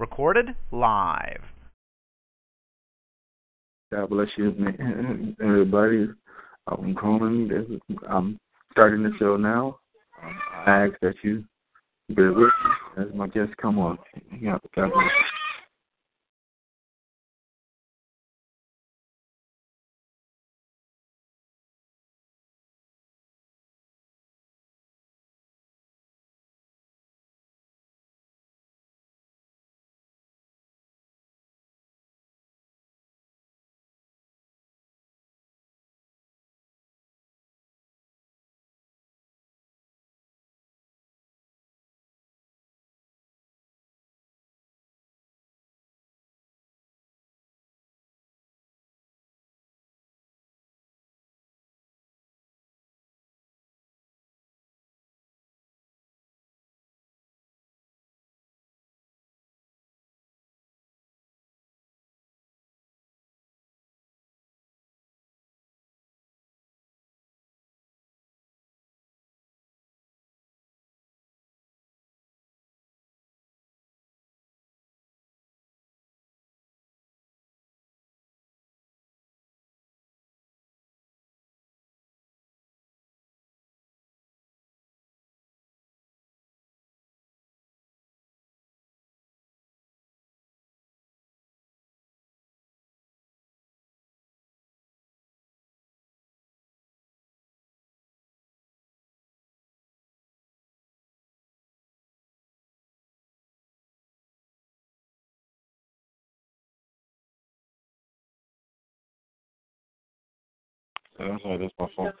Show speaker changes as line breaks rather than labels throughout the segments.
Recorded live.
God bless you, man. everybody. I'm calling. I'm starting the show now. Um, I ask that you bear with me as my guests come on. Yeah, God bless. I'm sorry, that's my phone.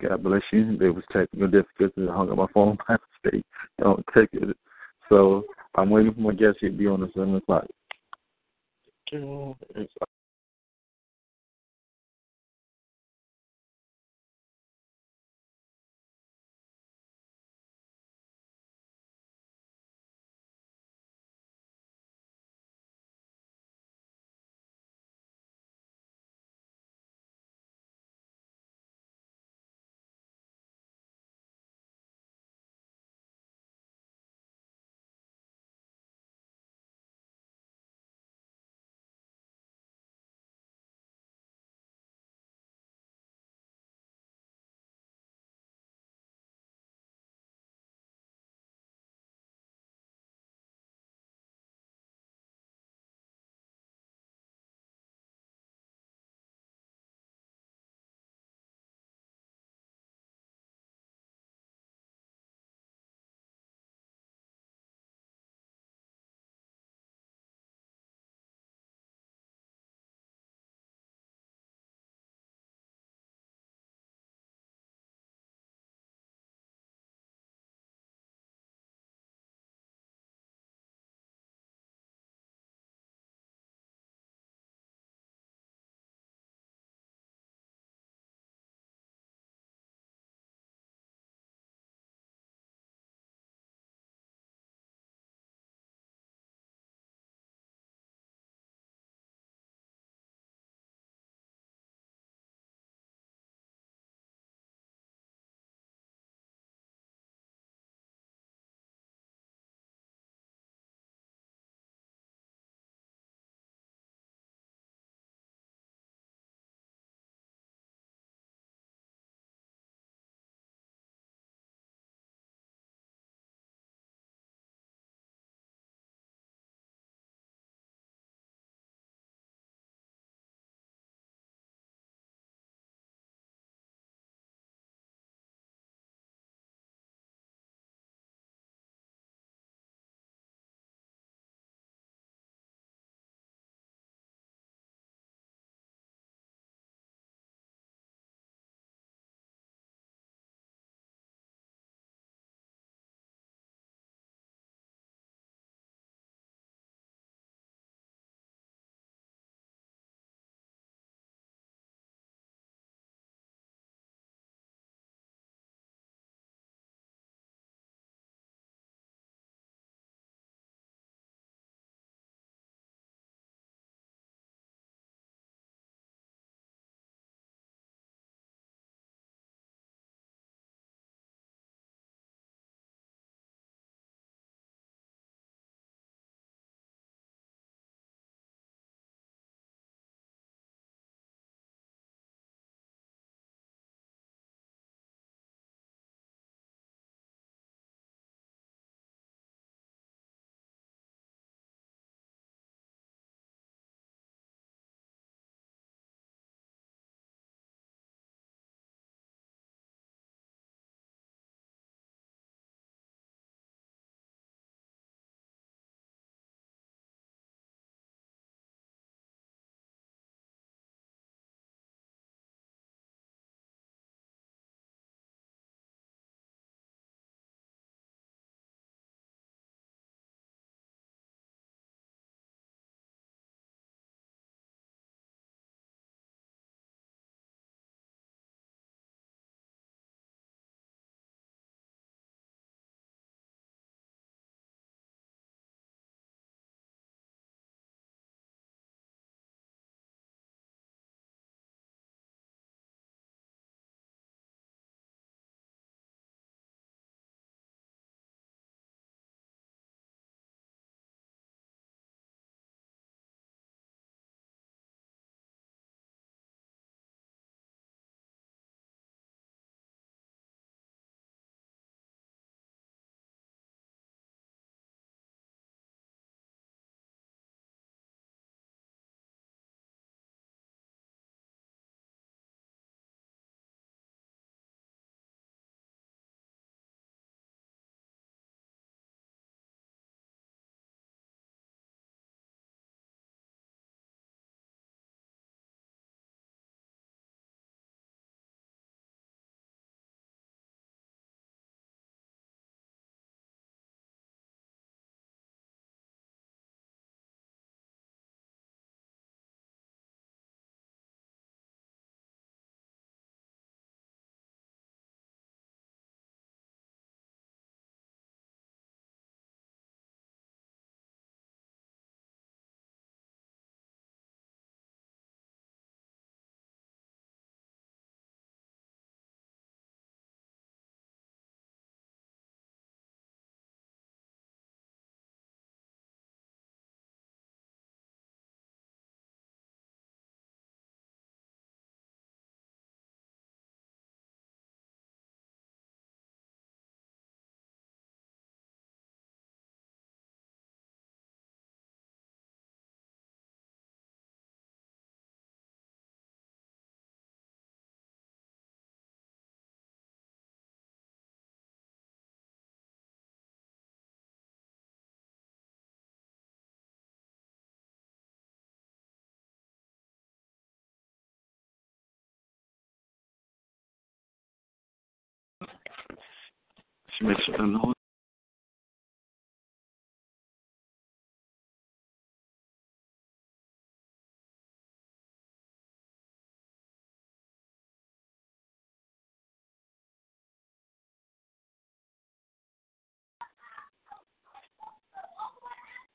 God bless you. There was technical difficulties. I hung up my phone by mistake. Don't take it. So I'm waiting for my guest to be on the seven o'clock.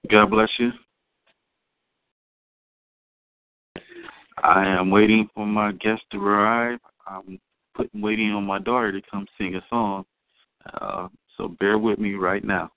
God bless you. I am waiting for my guest to arrive. I'm putting waiting on my daughter to come sing a song. Uh, so bear with me right now.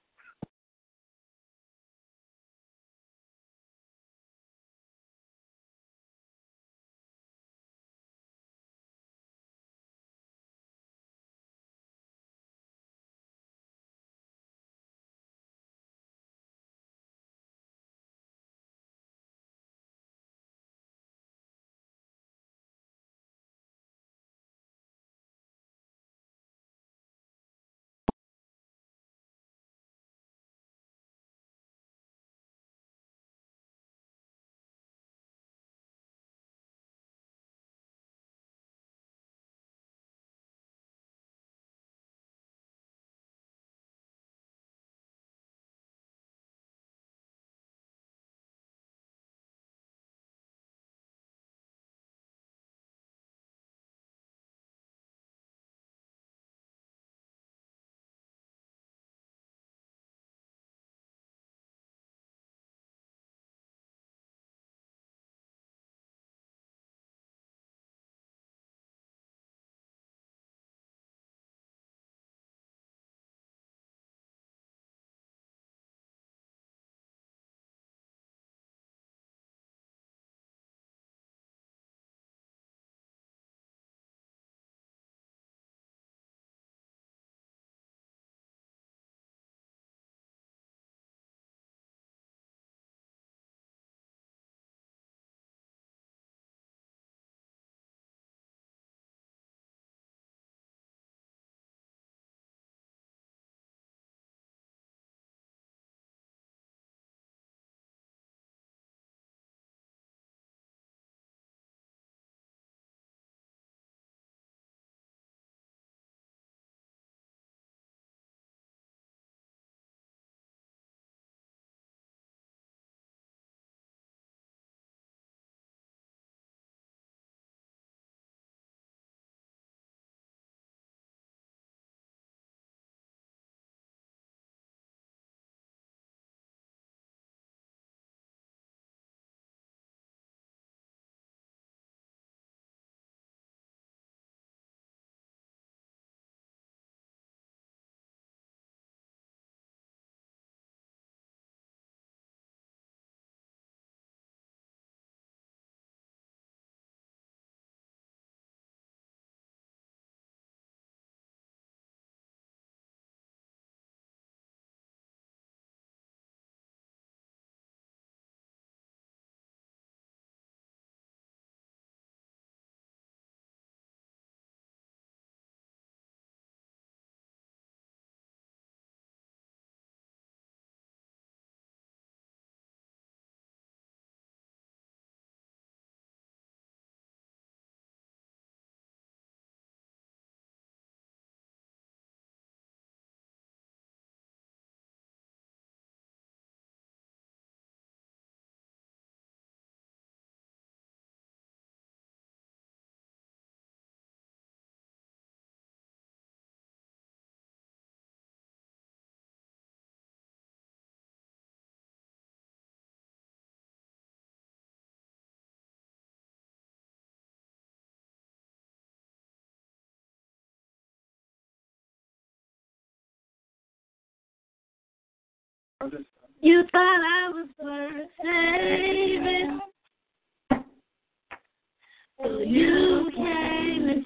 You thought I was worth saving. So you came and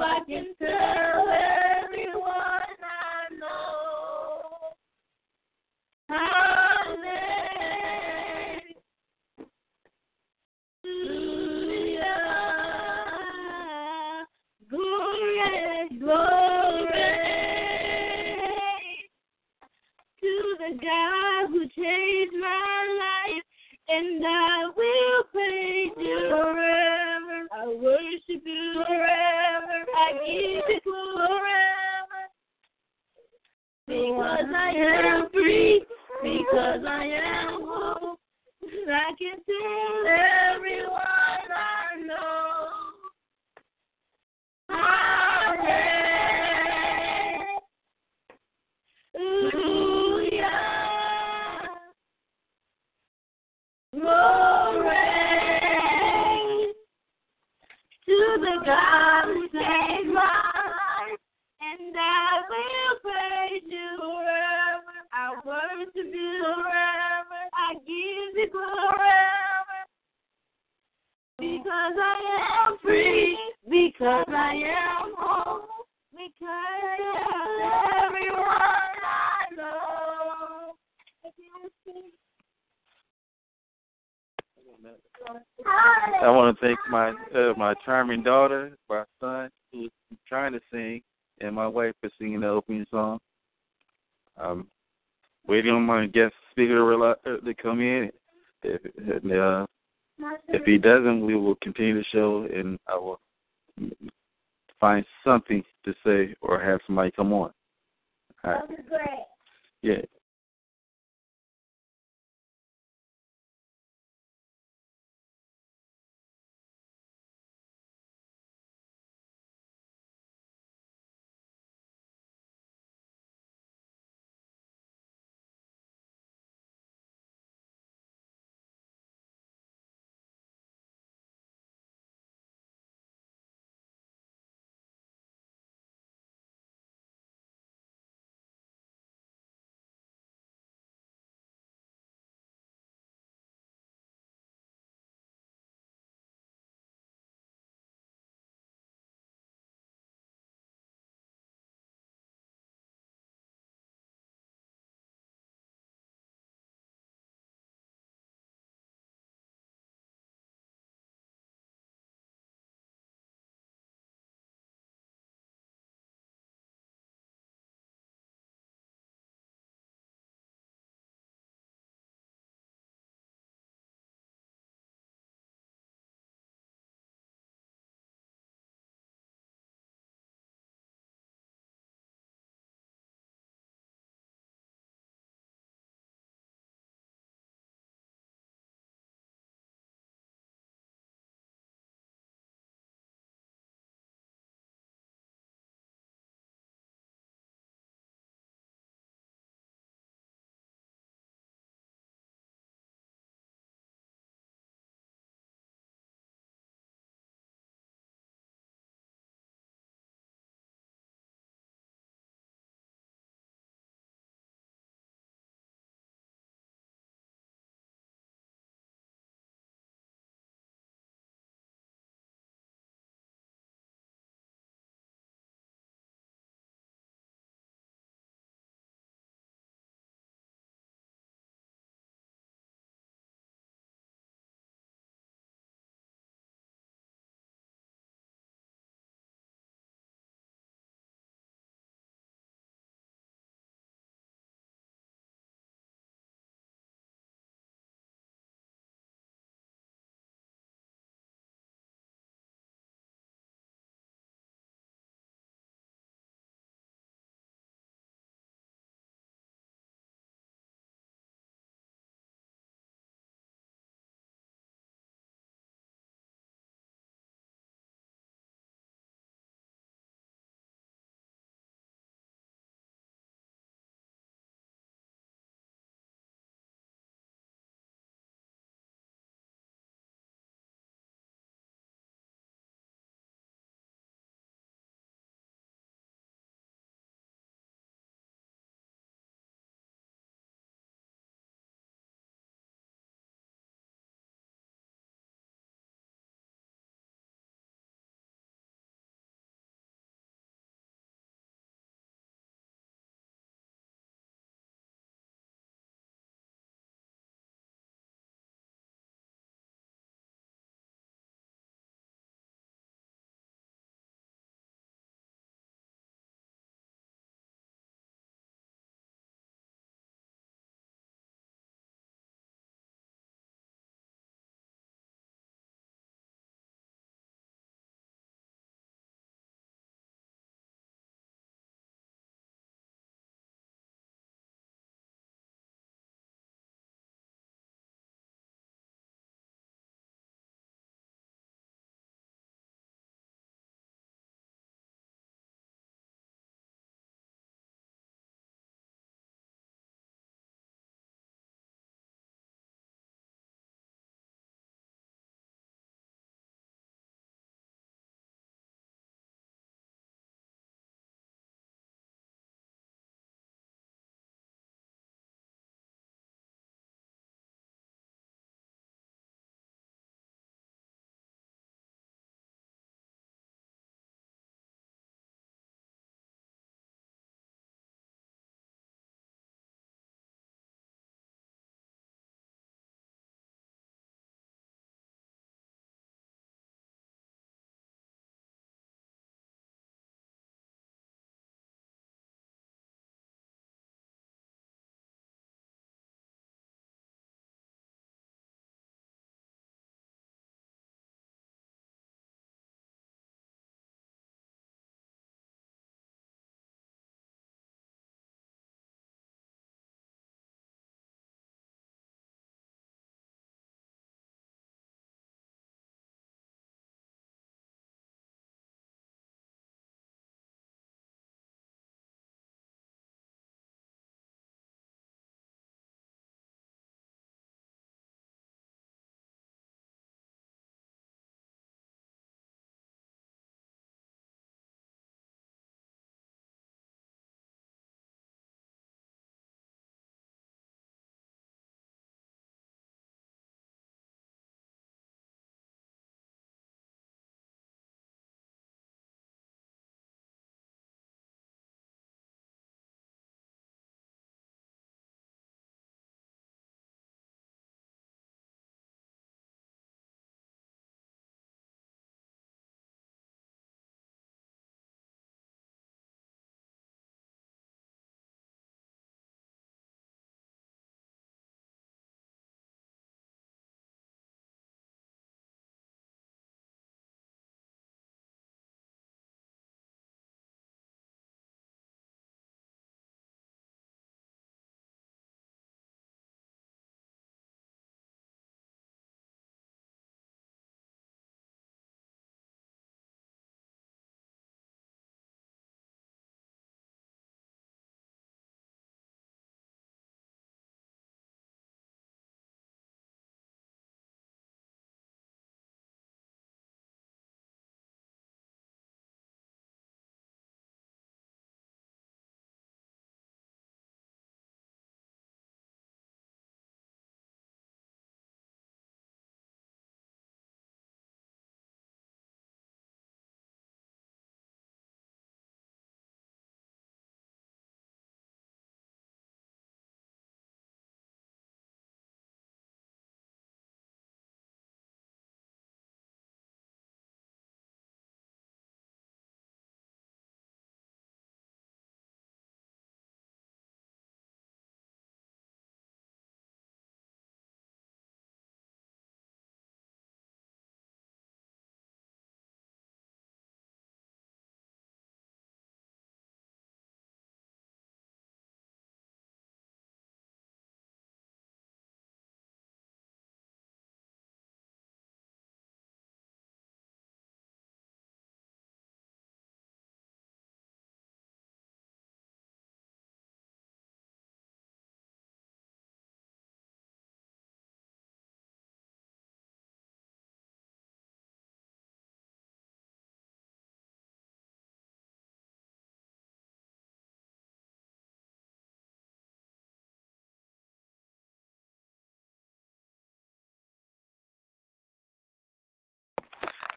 I can tell everyone I know. Hallelujah. Glory, glory to the God who changed my life, and I will praise you forever. I worship you forever. I give you forever. Because I am free, because I am whole, I can tell I worship forever. I give you forever. Because I am free, because I am whole, because I am everyone I know.
I want to thank my uh, my charming daughter, my son, who's trying to sing, and my wife for singing the opening song. Um, waiting on my guest speaker to to come in. If uh, if he doesn't, we will continue the show, and I will find something to say or have somebody come on. All right.
great.
Yeah.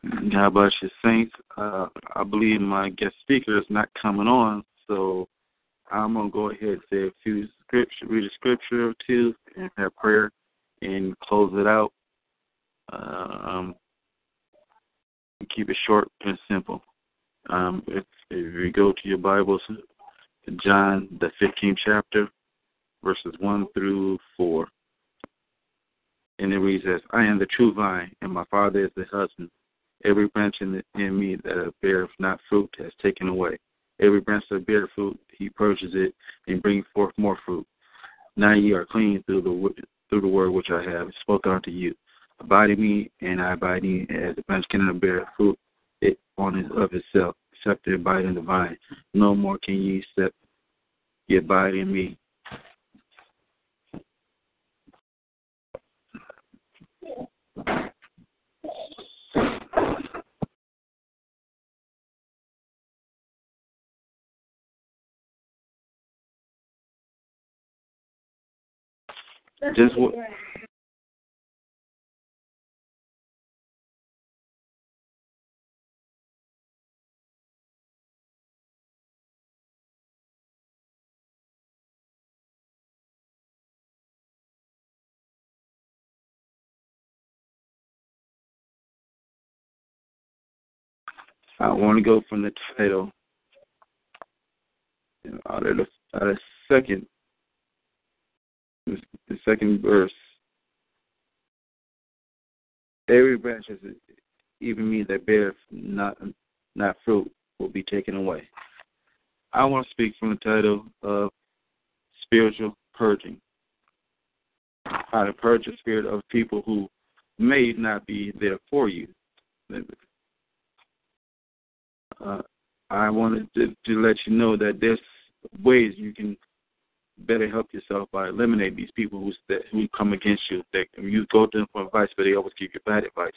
God bless you, saints. Uh, I believe my guest speaker is not coming on, so I'm gonna go ahead and say a few scripture, read a scripture or two, and have prayer, and close it out. Um, keep it short and simple. Um, if, if you go to your Bibles, John the 15th chapter, verses one through four, and it reads as, "I am the true vine, and my Father is the husband." Every branch in, in me that beareth not fruit has taken away. Every branch that beareth fruit, he purges it and brings forth more fruit. Now ye are clean through the through the word which I have spoken unto you. Abide in me, and I abide in you, as the branch cannot bear fruit it on it of itself, except it abide in the vine. No more can ye except ye abide in me. Just what I want to go from the title. Out of the, out of the second the second verse. Every branch is even me that beareth not not fruit will be taken away. I want to speak from the title of spiritual purging. How to purge the spirit of people who may not be there for you. Uh, I wanted to, to let you know that there's ways you can better help yourself by eliminating these people who that, who come against you. That you go to them for advice, but they always give you bad advice.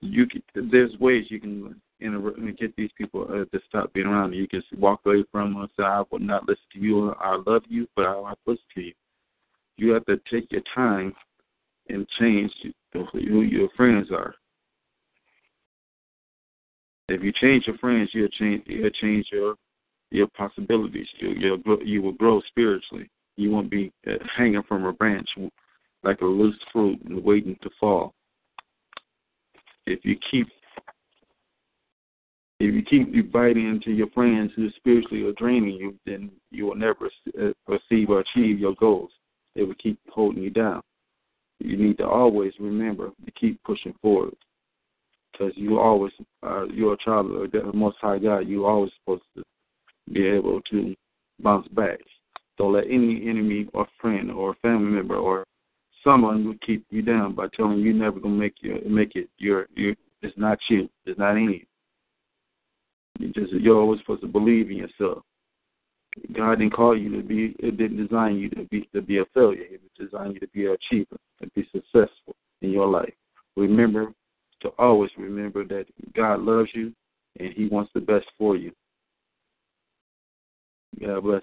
You can, there's ways you can inter- get these people uh, to stop being around you. Can walk away from them and say, "I will not listen to you. I love you, but I will not listen to you." You have to take your time and change who your friends are. If you change your friends, you'll change you'll change your your possibilities. You you'll, you will grow spiritually. You won't be uh, hanging from a branch like a loose fruit and waiting to fall. If you keep if you keep you biting into your friends who spiritually are draining you, then you will never uh, receive or achieve your goals. They will keep holding you down. You need to always remember to keep pushing forward because you always uh, you're a child of the Most High God. You always supposed to be able to bounce back. Don't let any enemy or friend or family member or someone who keep you down by telling you never gonna make you make it. You're you it's not you. It's not in you. Just you're always supposed to believe in yourself. God didn't call you to be it didn't design you to be to be a failure. It designed you to be an achiever, to be successful in your life. Remember to always remember that God loves you and He wants the best for you. God bless.